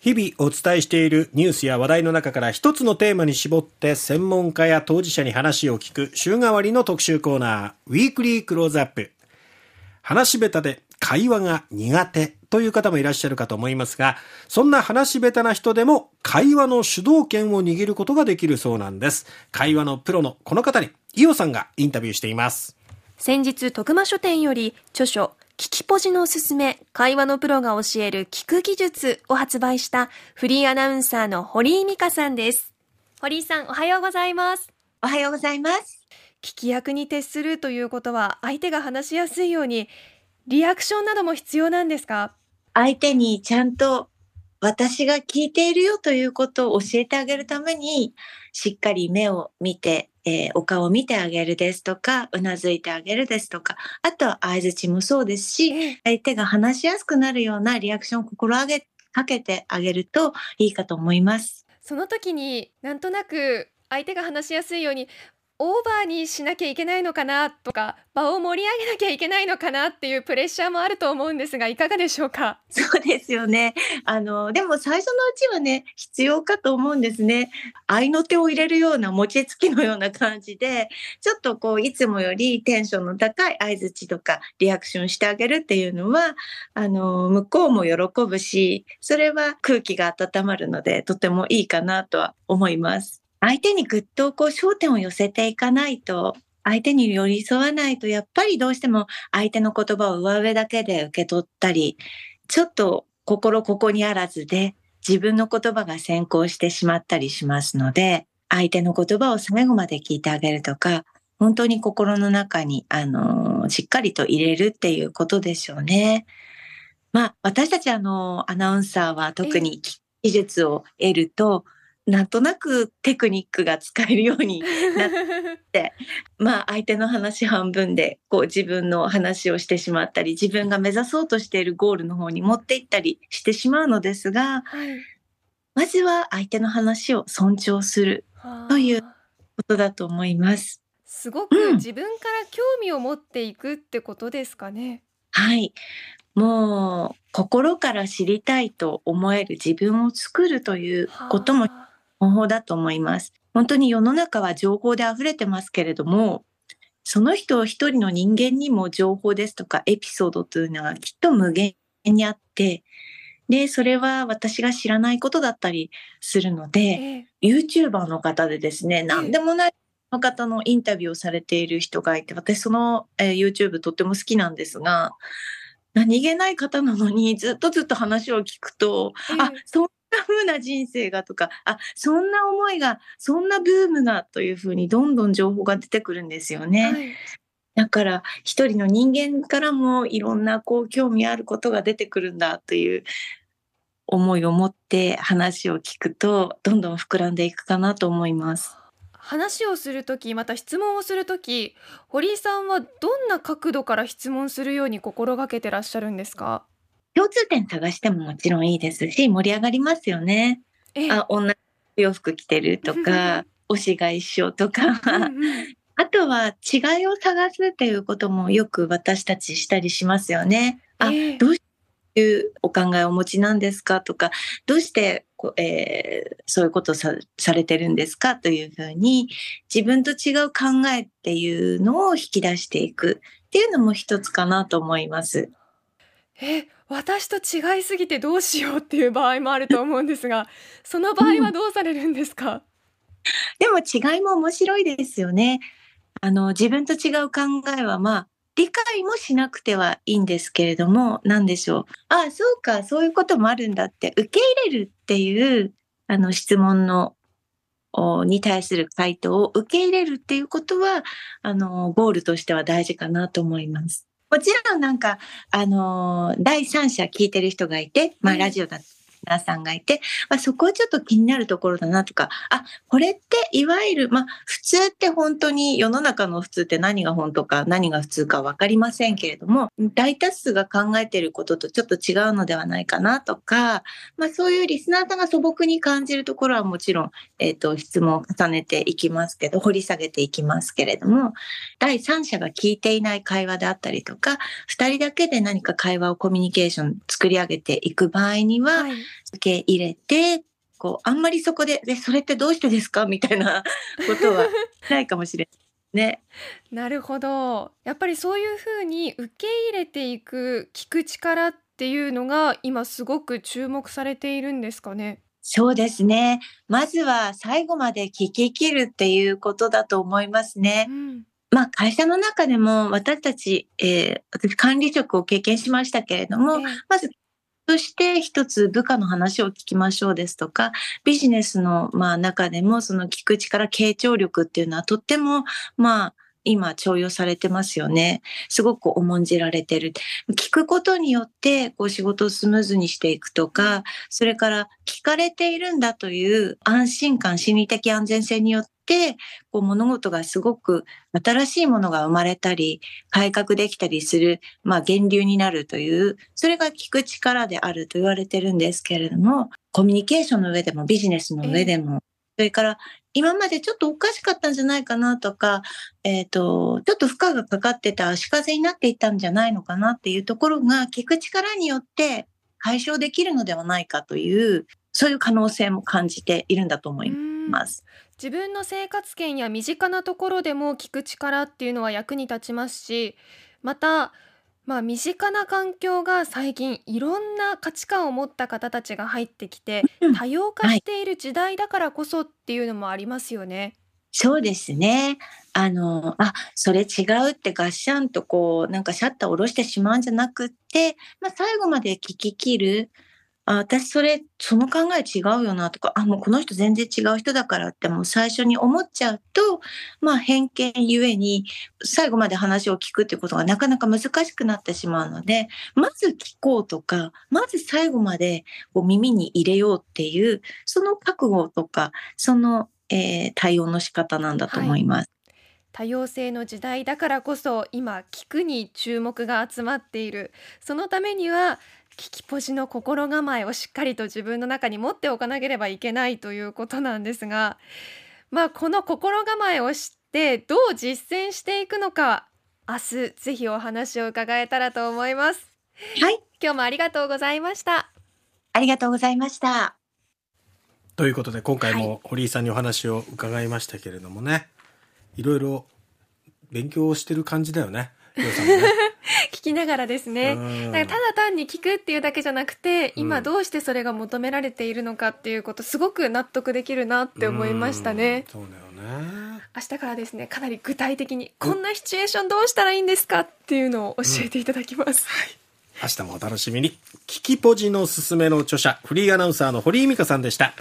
日々お伝えしているニュースや話題の中から一つのテーマに絞って専門家や当事者に話を聞く週替わりの特集コーナー、ウィークリークローズアップ。話し下手で会話が苦手という方もいらっしゃるかと思いますが、そんな話し下手な人でも会話の主導権を握ることができるそうなんです。会話のプロのこの方に、伊代さんがインタビューしています。先日、徳間書店より著書、聞きポジのおすすめ、会話のプロが教える聞く技術を発売したフリーアナウンサーの堀井美香さんです。堀井さん、おはようございます。おはようございます。聞き役に徹するということは、相手が話しやすいように、リアクションなども必要なんですか？相手にちゃんと私が聞いているよということを教えてあげるために、しっかり目を見て、えー、お顔を見てあげるですとか、うなずいてあげるですとか、あとは相づちもそうですし、相手が話しやすくなるようなリアクションを心がけかけてあげるといいかと思います。その時になんとなく相手が話しやすいようにオーバーにしなきゃいけないのかなとか場を盛り上げなきゃいけないのかなっていうプレッシャーもあると思うんですがいかがでしょうか？そうですよね。あのでも最初のうちはね必要かと思うんですね。合いの手を入れるような餅つきのような感じでちょっとこういつもよりテンションの高い相づちとかリアクションしてあげるっていうのはあの向こうも喜ぶしそれは空気が温まるのでとてもいいかなとは思います。相手にぐっとこう焦点を寄せていかないと、相手に寄り添わないと、やっぱりどうしても相手の言葉を上上だけで受け取ったり、ちょっと心ここにあらずで自分の言葉が先行してしまったりしますので、相手の言葉を最後まで聞いてあげるとか、本当に心の中に、あの、しっかりと入れるっていうことでしょうね。まあ、私たちあの、アナウンサーは特に技術を得ると、なんとなくテクニックが使えるようになって まあ相手の話半分でこう自分の話をしてしまったり自分が目指そうとしているゴールの方に持っていったりしてしまうのですが、はい、まずは相手の話を尊重するということだと思います。すごく自分から興味を持っていくってことですかね。うん、はい。もう心から知りたいと思える自分を作るということも方法だと思います。本当に世の中は情報で溢れてますけれども、その人一人の人間にも情報ですとかエピソードというのがきっと無限にあって、で、それは私が知らないことだったりするので、ええ、YouTuber の方でですね、何でもないの方のインタビューをされている人がいて、私その、えー、YouTube とっても好きなんですが、何気ない方なのにずっとずっと話を聞くと、えあ、そんな人生がとか、あ、そんな思いが、そんなブームがというふうにどんどん情報が出てくるんですよね。はい、だから一人の人間からもいろんなこう興味あることが出てくるんだという思いを持って話を聞くとどんどん膨らんでいくかなと思います。話をする時また質問をする時堀井さんはどんな角度から質問するように心がけてらっしゃるんですか？共通点探してももちろんいいですし、盛り上がりますよね。あ、同じ洋服着てるとか、推しが一緒とか。あとは違いを探すっていうこともよく私たちしたりしますよね。あ、どういうお考えをお持ちなんですかとか、どうしてえー、そういうことさされてるんですかというふうに自分と違う考えっていうのを引き出していくっていうのも一つかなと思います。え私と違いすぎてどうしようっていう場合もあると思うんですが、その場合はどうされるんですか、うん、でも違いも面白いですよね。あの、自分と違う考えはまあ、理解もしなくてはいいんですけれども、何でしょう。ああ、そうか、そういうこともあるんだって受け入れるっていう、あの、質問の、に対する回答を受け入れるっていうことは、あの、ゴールとしては大事かなと思います。もちろんなんか、あのー、第三者聞いてる人がいて、まあラジオだっ皆さんがいて、まあ、そこはちょっと気になるところだなとか、あ、これっていわゆる、まあ、普通って本当に世の中の普通って何が本当か何が普通か分かりませんけれども、大多数が考えてることとちょっと違うのではないかなとか、まあ、そういうリスナーさんが素朴に感じるところはもちろん、えっ、ー、と、質問を重ねていきますけど、掘り下げていきますけれども、第三者が聞いていない会話であったりとか、二人だけで何か会話をコミュニケーション作り上げていく場合には、はい。受け入れて、こう、あんまりそこで、え、それってどうしてですか？みたいな ことはないかもしれない。ね。なるほど。やっぱりそういうふうに受け入れていく聞く力っていうのが今すごく注目されているんですかね？そうですね。まずは最後まで聞き切るっていうことだと思いますね。うん。まあ会社の中でも私たち、えー私管理職を経験しましたけれども、ええまず、そして一つ部下の話を聞きましょうですとか、ビジネスのまあ中でもその聞く力、傾聴力っていうのはとってもまあ今重用されてますよね。すごく重んじられてる。聞くことによってこう仕事をスムーズにしていくとか、それから聞かれているんだという安心感、心理的安全性によって、こう物事がすごく新しいものが生まれたり、改革できたりする、まあ源流になるという、それが聞く力であると言われてるんですけれども、コミュニケーションの上でもビジネスの上でも、それから今までちょっとおかしかったんじゃないかなとか、えっ、と、ちょっと負荷がかかってた足かせになっていったんじゃないのかなっていうところが聞く力によって解消できるのではないかという、そういう可能性も感じているんだと思いうんます。自分の生活圏や身近なところでも聞く力っていうのは役に立ちますしまた、まあ、身近な環境が最近いろんな価値観を持った方たちが入ってきてうん多様化している時代だからこそっていうのもありますよね。そうですね。あの、あ、それ違うってガッシャンとこう、なんかシャッターを下ろしてしまうんじゃなくって、まあ最後まで聞き切る。あ、私それ、その考え違うよなとか、あ、もうこの人全然違う人だからってもう最初に思っちゃうと、まあ偏見ゆえに最後まで話を聞くっていうことがなかなか難しくなってしまうので、まず聞こうとか、まず最後までこう耳に入れようっていう、その覚悟とか、その、えー対応の仕方なんだと思います。多様性の時代だからこそ今聞くに注目が集まっているそのためには聞きポジの心構えをしっかりと自分の中に持っておかなければいけないということなんですがまあこの心構えを知ってどう実践していくのか明日ぜひお話を伺えたらと思います。はい、今日もありがとうございました。ありがとうございました。ということで今回も堀井さんにお話を伺いましたけれどもね、い、ろいろ勉強してる感じだよね。ね。聞きながらですね。うん。だからただ単に聞くっていうだけじゃなくてうん今どうしてそれが求められているのかっていうことすごく納得できるなって思いましたねうんそうだよね。明日からですねかなり具体的にこんなシチュエーションどうしたらいいんですかっていうのを教えていただきます、明日もお楽しみに。聞きポジのすすめの著者、フリーアナウンサーの堀井美香さんでした。